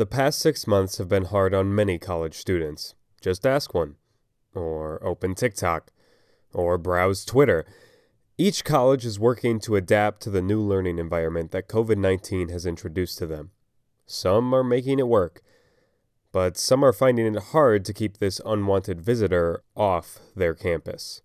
The past six months have been hard on many college students. Just ask one. Or open TikTok. Or browse Twitter. Each college is working to adapt to the new learning environment that COVID 19 has introduced to them. Some are making it work, but some are finding it hard to keep this unwanted visitor off their campus.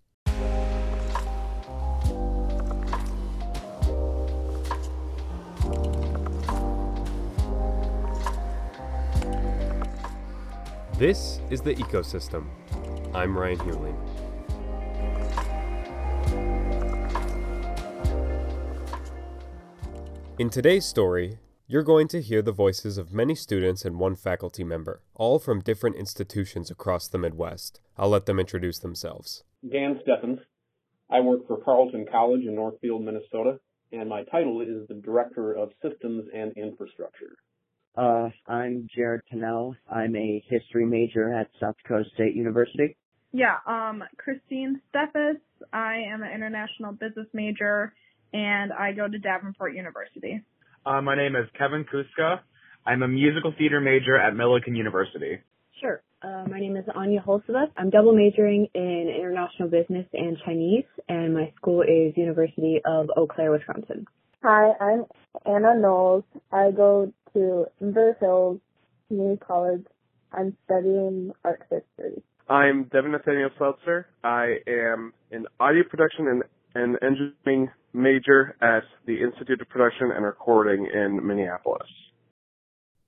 This is The Ecosystem. I'm Ryan Hewling. In today's story, you're going to hear the voices of many students and one faculty member, all from different institutions across the Midwest. I'll let them introduce themselves. Dan Steffens. I work for Carleton College in Northfield, Minnesota, and my title is the Director of Systems and Infrastructure. Uh, I'm Jared Pennell. I'm a history major at South Dakota State University. Yeah, um, Christine Steffes. I am an international business major and I go to Davenport University. Uh, my name is Kevin Kuska. I'm a musical theater major at Millikin University. Sure. Uh, my name is Anya Holseveth. I'm double majoring in international business and Chinese, and my school is University of Eau Claire, Wisconsin. Hi, I'm Anna Knowles. I go to Inver Hills Community College. I'm studying art history. I'm Devin Nathaniel Seltzer. I am an audio production and, and engineering major at the Institute of Production and Recording in Minneapolis.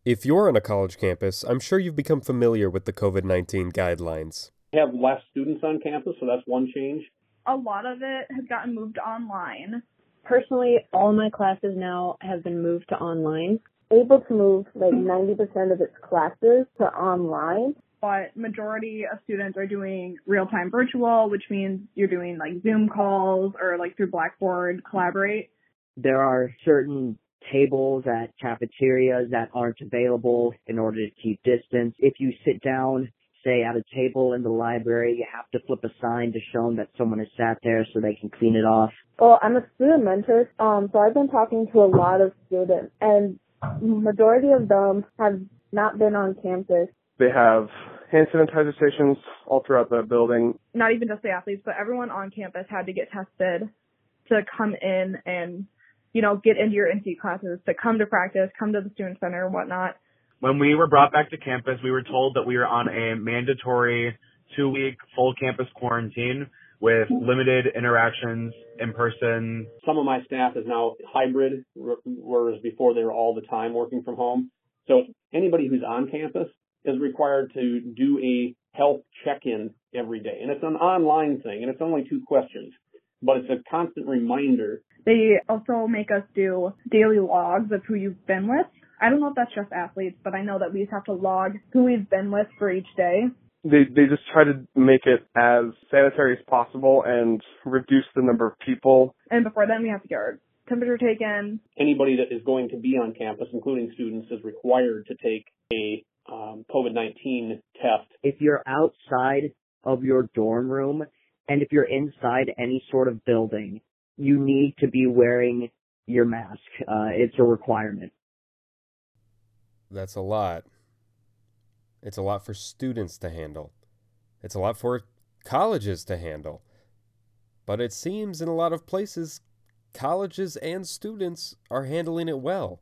If you're on a college campus, I'm sure you've become familiar with the COVID 19 guidelines. We have less students on campus, so that's one change. A lot of it has gotten moved online. Personally, all my classes now have been moved to online. Able to move like 90% of its classes to online. But majority of students are doing real-time virtual, which means you're doing like Zoom calls or like through Blackboard Collaborate. There are certain tables at cafeterias that aren't available in order to keep distance. If you sit down, say at a table in the library, you have to flip a sign to show them that someone has sat there so they can clean it off. Well, I'm a student mentor, um, so I've been talking to a lot of students, and majority of them have not been on campus. They have hand sanitizer stations all throughout the building. Not even just the athletes, but everyone on campus had to get tested to come in and, you know, get into your NC classes, to come to practice, come to the student center and whatnot. When we were brought back to campus, we were told that we were on a mandatory two week full campus quarantine with limited interactions in person. Some of my staff is now hybrid, whereas before they were all the time working from home. So anybody who's on campus is required to do a health check-in every day. And it's an online thing and it's only two questions, but it's a constant reminder. They also make us do daily logs of who you've been with. I don't know if that's just athletes, but I know that we just have to log who we've been with for each day. They they just try to make it as sanitary as possible and reduce the number of people. And before then, we have to get our temperature taken. Anybody that is going to be on campus, including students, is required to take a um, COVID-19 test. If you're outside of your dorm room and if you're inside any sort of building, you need to be wearing your mask. Uh, it's a requirement. That's a lot. It's a lot for students to handle. It's a lot for colleges to handle. But it seems in a lot of places, colleges and students are handling it well.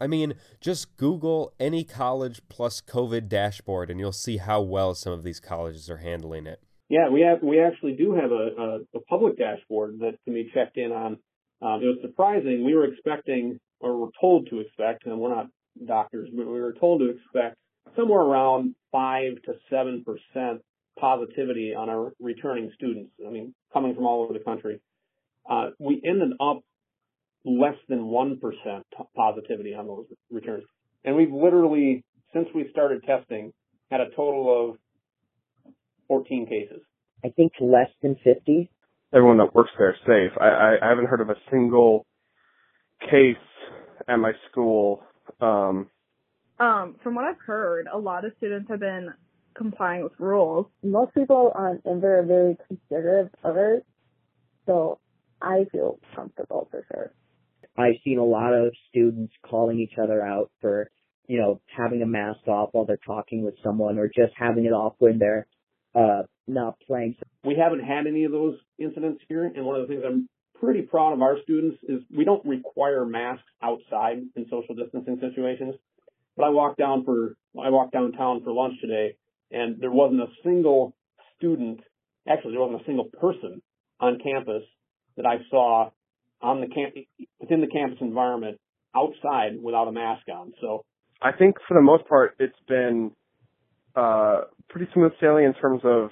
I mean, just Google any college plus COVID dashboard and you'll see how well some of these colleges are handling it. Yeah, we have we actually do have a, a, a public dashboard that can be checked in on. Um, it was surprising. We were expecting, or were told to expect, and we're not doctors, but we were told to expect somewhere around five to seven percent positivity on our returning students. I mean, coming from all over the country. Uh, we ended up less than 1% positivity on those returns. And we've literally, since we started testing, had a total of 14 cases. I think less than 50. Everyone that works there is safe. I, I, I haven't heard of a single case at my school. Um, um, from what I've heard, a lot of students have been complying with rules. Most people on Inver are very considerate of it, so I feel comfortable for sure. I've seen a lot of students calling each other out for you know, having a mask off while they're talking with someone or just having it off when they're uh, not playing. We haven't had any of those incidents here, and one of the things I'm pretty proud of our students is we don't require masks outside in social distancing situations. But I walked down for I walked downtown for lunch today, and there wasn't a single student, actually there wasn't a single person on campus that I saw on the camp within the campus environment outside without a mask on. So I think for the most part it's been uh pretty smooth sailing in terms of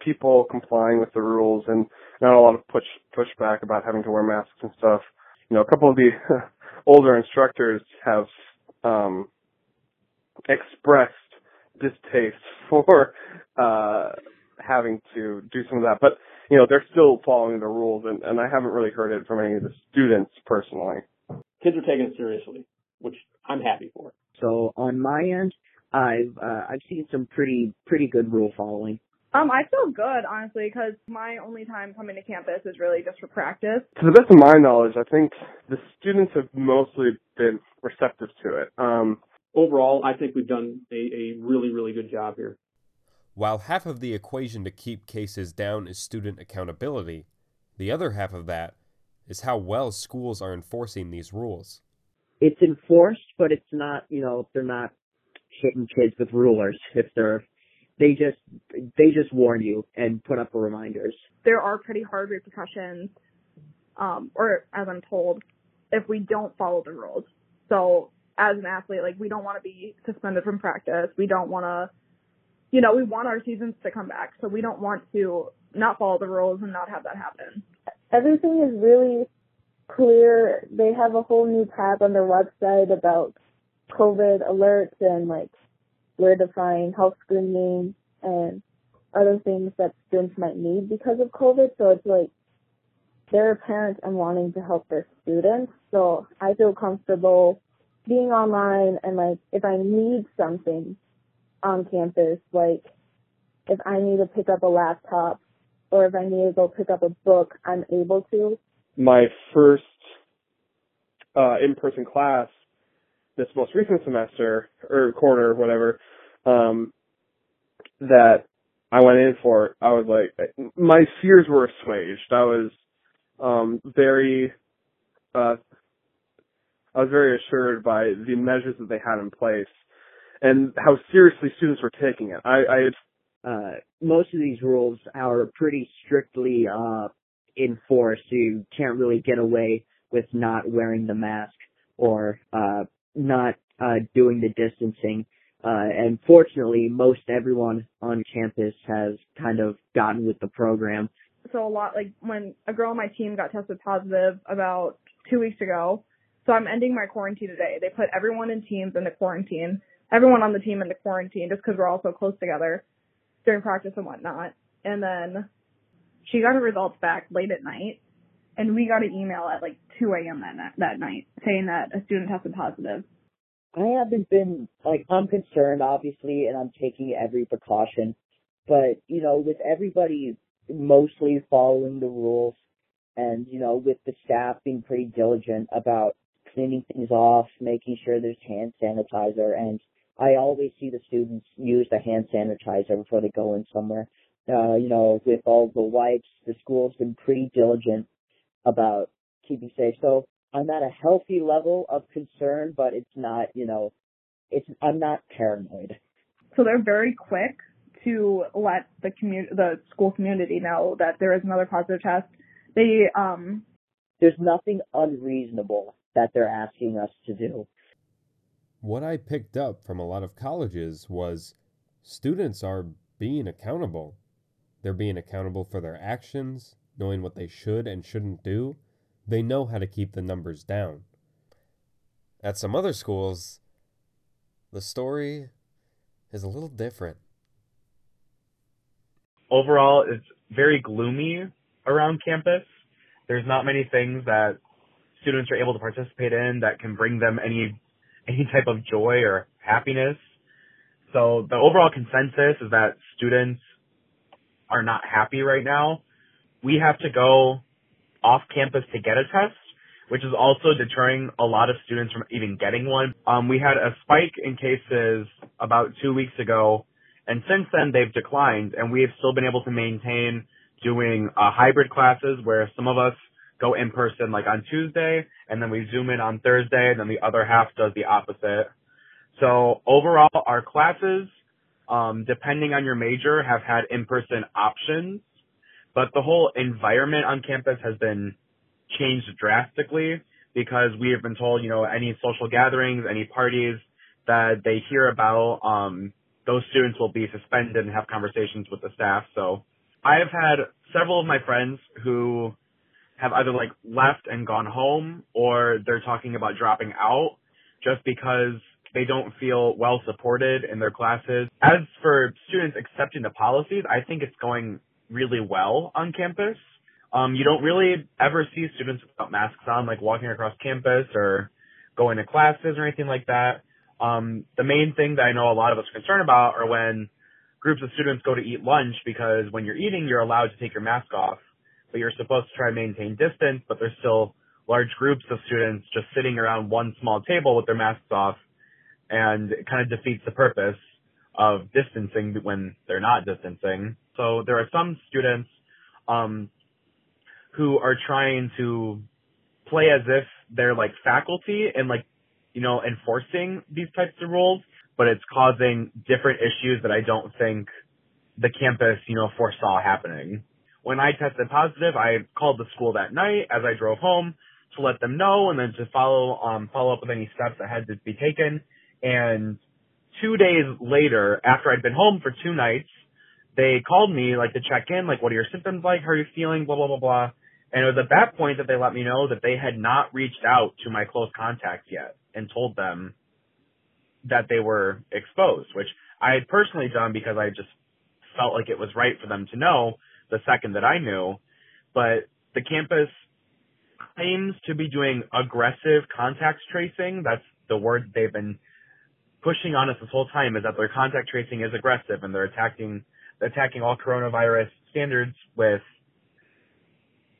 people complying with the rules and not a lot of push pushback about having to wear masks and stuff. You know, a couple of the older instructors have um expressed distaste for uh having to do some of that. But you know, they're still following the rules and, and I haven't really heard it from any of the students personally. Kids are taking it seriously, which I'm happy for. So on my end, I've uh, I've seen some pretty pretty good rule following. Um, I feel good honestly because my only time coming to campus is really just for practice. To the best of my knowledge, I think the students have mostly been receptive to it. Um, Overall, I think we've done a, a really, really good job here. While half of the equation to keep cases down is student accountability, the other half of that is how well schools are enforcing these rules. It's enforced, but it's not, you know, they're not hitting kids with rulers if they're they just they just warn you and put up reminders. There are pretty hard repercussions, um, or as I'm told, if we don't follow the rules. So as an athlete, like we don't want to be suspended from practice. We don't want to, you know, we want our seasons to come back. So we don't want to not follow the rules and not have that happen. Everything is really clear. They have a whole new tab on their website about COVID alerts and like where to find health screening and other things that students might need because of COVID. So it's like they're parents and wanting to help their students. So I feel comfortable being online and like if I need something on campus, like if I need to pick up a laptop or if I need to go pick up a book, I'm able to. My first uh, in-person class this most recent semester or quarter, or whatever, um, that I went in for, I was like, my fears were assuaged. I was um, very, uh, I was very assured by the measures that they had in place and how seriously students were taking it. I, I had uh, most of these rules are pretty strictly uh, enforced. You can't really get away with not wearing the mask or uh, not uh, doing the distancing. Uh, and fortunately, most everyone on campus has kind of gotten with the program. So a lot, like when a girl on my team got tested positive about two weeks ago, so I'm ending my quarantine today. They put everyone in teams in the quarantine, everyone on the team in the quarantine just because we're all so close together during practice and whatnot. And then she got her results back late at night, and we got an email at like 2 a.m. that that night saying that a student tested positive. I haven't been like I'm concerned obviously and I'm taking every precaution. But, you know, with everybody mostly following the rules and, you know, with the staff being pretty diligent about cleaning things off, making sure there's hand sanitizer and I always see the students use the hand sanitizer before they go in somewhere. Uh, you know, with all the wipes, the school's been pretty diligent about keeping safe. So I'm at a healthy level of concern, but it's not, you know, it's I'm not paranoid. So they're very quick to let the community, the school community know that there is another positive test. They um There's nothing unreasonable that they're asking us to do. What I picked up from a lot of colleges was students are being accountable. They're being accountable for their actions, knowing what they should and shouldn't do. They know how to keep the numbers down. At some other schools, the story is a little different. Overall, it's very gloomy around campus. There's not many things that students are able to participate in that can bring them any any type of joy or happiness. So the overall consensus is that students are not happy right now. We have to go off campus to get a test, which is also deterring a lot of students from even getting one. Um, we had a spike in cases about two weeks ago, and since then they've declined, and we have still been able to maintain doing uh, hybrid classes where some of us go in person like on Tuesday, and then we zoom in on Thursday, and then the other half does the opposite. So overall, our classes, um, depending on your major, have had in-person options, but the whole environment on campus has been changed drastically because we have been told, you know, any social gatherings, any parties that they hear about, um, those students will be suspended and have conversations with the staff. So I have had several of my friends who have either like left and gone home or they're talking about dropping out just because they don't feel well supported in their classes. As for students accepting the policies, I think it's going really well on campus. Um, you don't really ever see students without masks on, like walking across campus or going to classes or anything like that. Um, the main thing that I know a lot of us are concerned about are when groups of students go to eat lunch because when you're eating, you're allowed to take your mask off, but you're supposed to try and maintain distance, but there's still large groups of students just sitting around one small table with their masks off, and it kind of defeats the purpose of distancing when they're not distancing. So there are some students um, who are trying to play as if they're like faculty and like, you know, enforcing these types of rules, but it's causing different issues that I don't think the campus, you know, foresaw happening. When I tested positive, I called the school that night as I drove home to let them know and then to follow um follow up with any steps that had to be taken. And two days later, after I'd been home for two nights, they called me like to check in, like what are your symptoms like? How are you feeling? Blah blah blah blah. And it was at that point that they let me know that they had not reached out to my close contacts yet and told them that they were exposed, which I had personally done because I just felt like it was right for them to know the second that I knew. But the campus claims to be doing aggressive contact tracing. That's the word they've been pushing on us this whole time is that their contact tracing is aggressive and they're attacking attacking all coronavirus standards with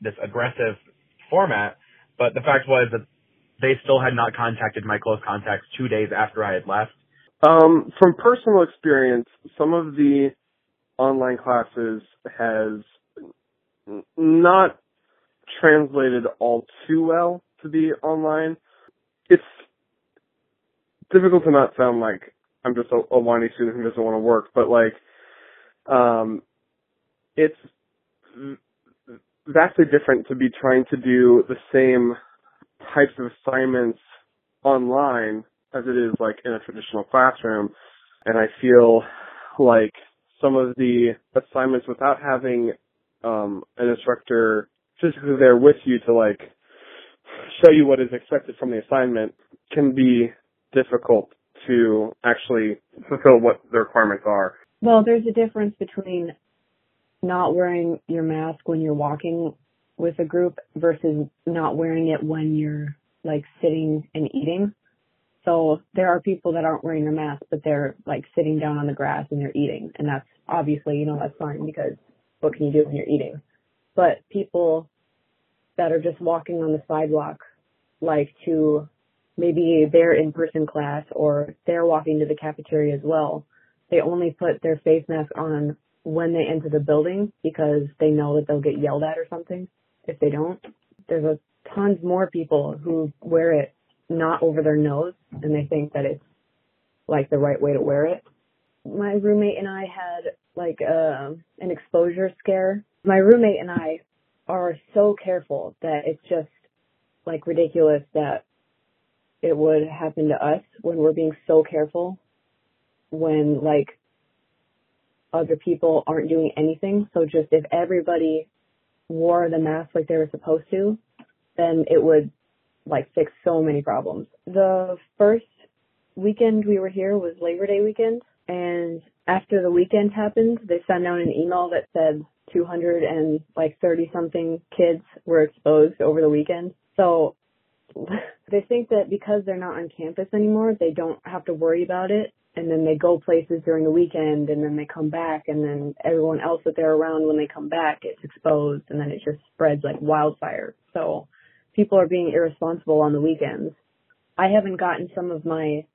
this aggressive format. But the fact was that they still had not contacted my close contacts two days after I had left. Um, from personal experience, some of the online classes has not translated all too well to be online. It's difficult to not sound like I'm just a, a whiny student who doesn't want to work, but like, um, it's vastly different to be trying to do the same types of assignments online as it is like in a traditional classroom. And I feel like some of the assignments without having um, an instructor physically there with you to like show you what is expected from the assignment can be difficult to actually fulfill what the requirements are. Well, there's a difference between not wearing your mask when you're walking with a group versus not wearing it when you're like sitting and eating. So there are people that aren't wearing their mask, but they're like sitting down on the grass and they're eating. And that's obviously, you know, that's fine because what can you do when you're eating? But people that are just walking on the sidewalk like to maybe their in-person class or they're walking to the cafeteria as well. They only put their face mask on when they enter the building because they know that they'll get yelled at or something if they don't. There's a tons more people who wear it not over their nose and they think that it's like the right way to wear it. My roommate and I had like uh, an exposure scare. My roommate and I are so careful that it's just like ridiculous that it would happen to us when we're being so careful when like other people aren't doing anything. So just if everybody wore the mask like they were supposed to, then it would like fix so many problems. The first weekend we were here was Labor Day weekend and after the weekend happened, they sent out an email that said 200 and like 30 something kids were exposed over the weekend. So they think that because they're not on campus anymore, they don't have to worry about it. And then they go places during the weekend and then they come back and then everyone else that they're around when they come back gets exposed and then it just spreads like wildfire. So people are being irresponsible on the weekends. I haven't gotten some of my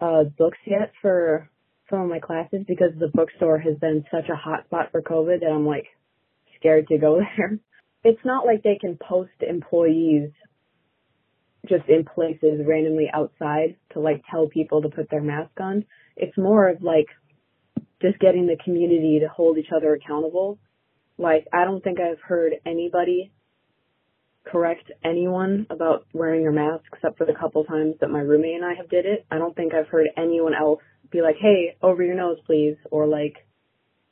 uh books yet for some of my classes because the bookstore has been such a hot spot for COVID that I'm like scared to go there. It's not like they can post employees just in places randomly outside to like tell people to put their mask on. It's more of like just getting the community to hold each other accountable. Like I don't think I've heard anybody correct anyone about wearing your mask except for the couple times that my roommate and I have did it. I don't think I've heard anyone else be like, "Hey, over your nose, please," or like,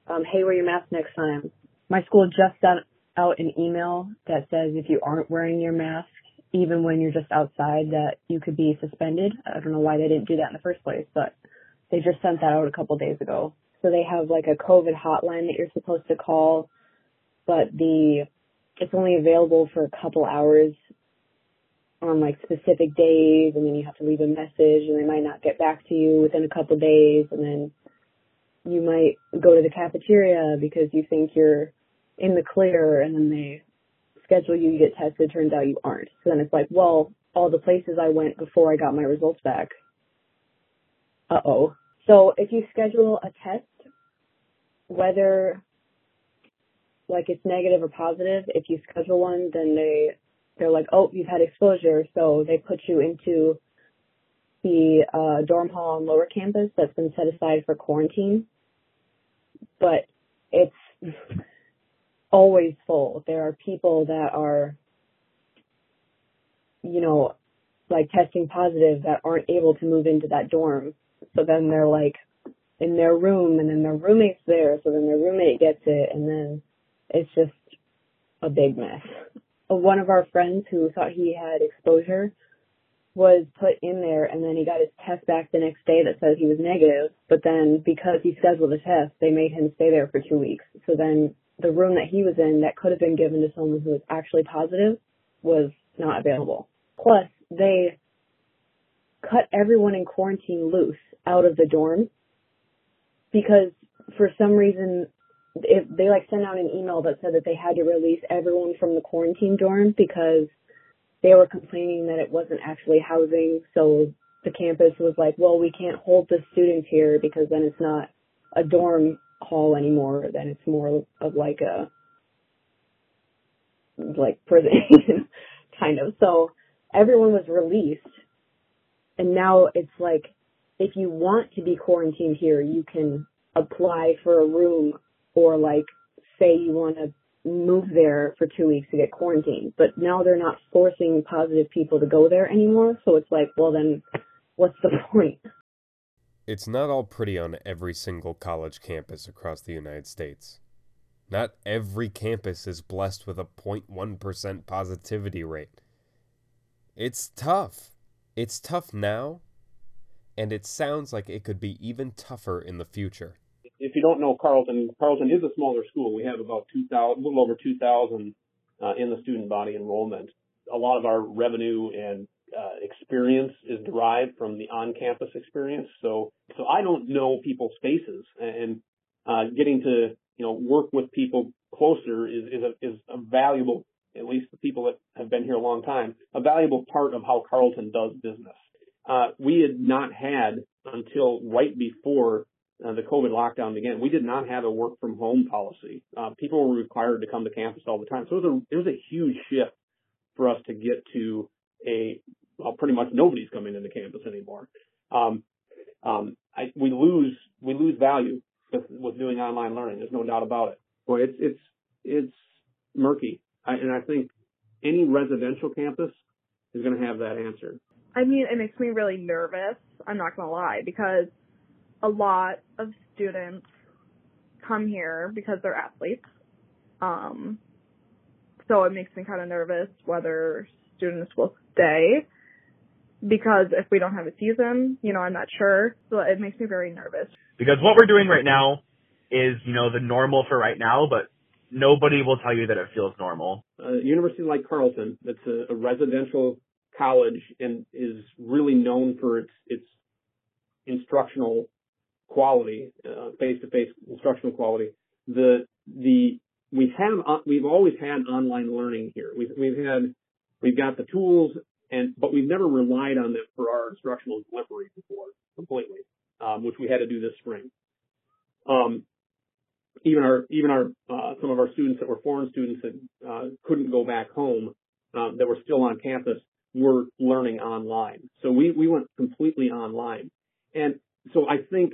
um, "Hey, wear your mask next time." My school just sent out an email that says if you aren't wearing your mask, even when you're just outside, that you could be suspended. I don't know why they didn't do that in the first place, but they just sent that out a couple days ago. So they have like a COVID hotline that you're supposed to call, but the it's only available for a couple hours on like specific days and then you have to leave a message and they might not get back to you within a couple days and then you might go to the cafeteria because you think you're in the clear and then they schedule you, you get tested, turns out you aren't. So then it's like, well, all the places I went before I got my results back. Uh oh. So if you schedule a test, whether like it's negative or positive, if you schedule one, then they they're like, oh, you've had exposure, so they put you into the uh, dorm hall on lower campus that's been set aside for quarantine. But it's always full. There are people that are, you know, like testing positive that aren't able to move into that dorm. So then they're like in their room and then their roommate's there. So then their roommate gets it and then it's just a big mess. One of our friends who thought he had exposure was put in there and then he got his test back the next day that says he was negative, but then because he scheduled a test, they made him stay there for two weeks. So then the room that he was in that could have been given to someone who was actually positive was not available. Plus, they cut everyone in quarantine loose out of the dorm because for some reason if they like sent out an email that said that they had to release everyone from the quarantine dorm because they were complaining that it wasn't actually housing. So the campus was like, well, we can't hold the students here because then it's not a dorm hall anymore. Then it's more of like a like prison kind of. So everyone was released, and now it's like if you want to be quarantined here, you can apply for a room or like say you want to move there for two weeks to get quarantined. But now they're not forcing positive people to go there anymore. So it's like, well, then what's the point? It's not all pretty on every single college campus across the United States. Not every campus is blessed with a 0.1% positivity rate. It's tough. It's tough now, and it sounds like it could be even tougher in the future if you don't know Carleton, Carleton is a smaller school. We have about 2,000, a little over 2,000 uh, in the student body enrollment. A lot of our revenue and uh, experience is derived from the on-campus experience. So, so I don't know people's faces, and uh, getting to you know work with people closer is is a, is a valuable, at least the people that have been here a long time, a valuable part of how Carleton does business. Uh, we had not had until right before uh, the COVID lockdown began, we did not have a work from home policy. Uh, people were required to come to campus all the time. So it was a, it was a huge shift for us to get to a, well, pretty much nobody's coming into campus anymore. Um, um, I, we lose, we lose value with, with doing online learning. There's no doubt about it. Boy, it's, it's, it's murky. I, and I think any residential campus is going to have that answer. I mean, it makes me really nervous. I'm not going to lie because a lot of students come here because they're athletes. Um, so it makes me kind of nervous whether students will stay because if we don't have a season, you know, I'm not sure. So it makes me very nervous. Because what we're doing right now is, you know, the normal for right now, but nobody will tell you that it feels normal. A university like Carleton, that's a, a residential college and is really known for its its instructional quality, face to face instructional quality. The the we have uh, we've always had online learning here. We've we've had we've got the tools, and but we've never relied on them for our instructional delivery before completely, um, which we had to do this spring. Um, even our even our uh, some of our students that were foreign students that uh, couldn't go back home um, that were still on campus were learning online. So we we went completely online, and so I think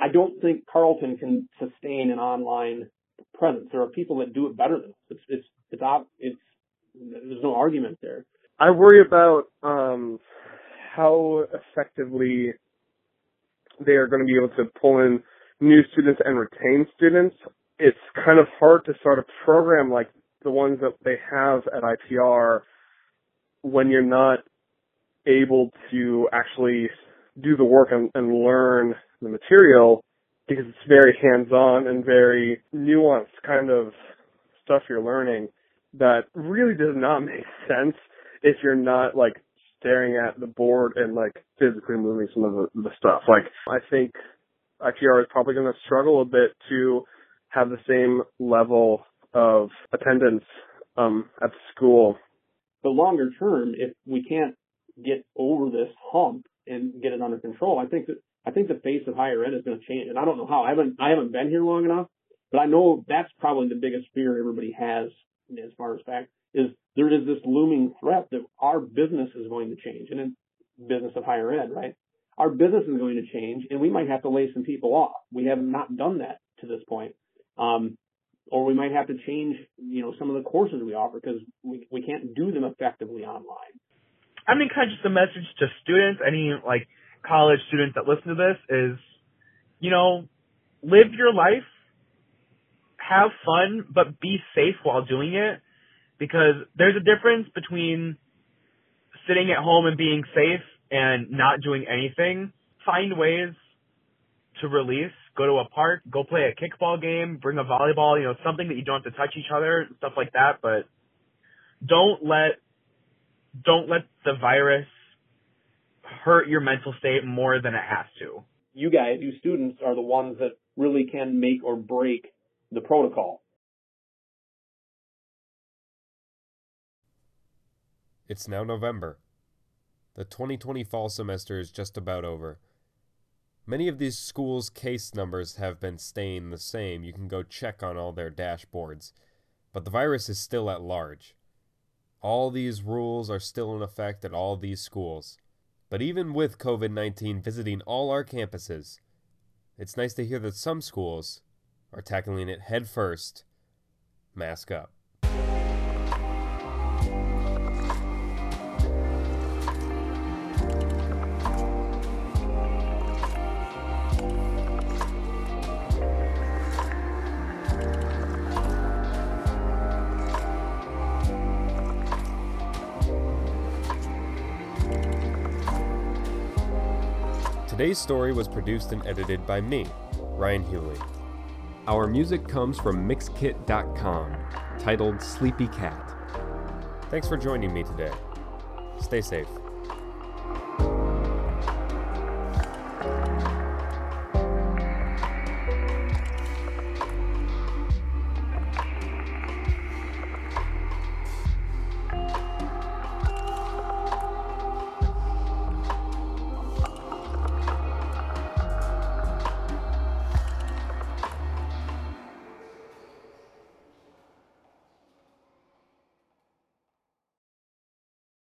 I don't think Carleton can sustain an online presence. There are people that do it better than us. It's it's it's it's, there's no argument there. I worry about um, how effectively they are going to be able to pull in new students and retain students. It's kind of hard to start a program like the ones that they have at IPR when you're not able to actually do the work and, and learn the material because it's very hands-on and very nuanced kind of stuff you're learning that really does not make sense if you're not like staring at the board and like physically moving some of the, the stuff. Like I think IPR is probably going to struggle a bit to have the same level of attendance um, at the school. But longer term, if we can't get over this hump and get it under control, I think that I think the face of higher ed is going to change. And I don't know how. I haven't I haven't been here long enough, but I know that's probably the biggest fear everybody has as far as fact is there is this looming threat that our business is going to change, and in business of higher ed, right? Our business is going to change, and we might have to lay some people off. We have not done that to this point. Um, or we might have to change, you know, some of the courses we offer because we, we can't do them effectively online. I mean, kind of just a message to students, any like college students that listen to this is, you know, live your life, have fun, but be safe while doing it because there's a difference between sitting at home and being safe and not doing anything. Find ways to release go to a park, go play a kickball game, bring a volleyball, you know, something that you don't have to touch each other, stuff like that, but don't let don't let the virus hurt your mental state more than it has to. You guys, you students are the ones that really can make or break the protocol. It's now November. The 2020 fall semester is just about over. Many of these schools' case numbers have been staying the same. You can go check on all their dashboards. But the virus is still at large. All these rules are still in effect at all these schools. But even with COVID 19 visiting all our campuses, it's nice to hear that some schools are tackling it head first. Mask up. Today's story was produced and edited by me, Ryan Hewley. Our music comes from Mixkit.com, titled Sleepy Cat. Thanks for joining me today. Stay safe.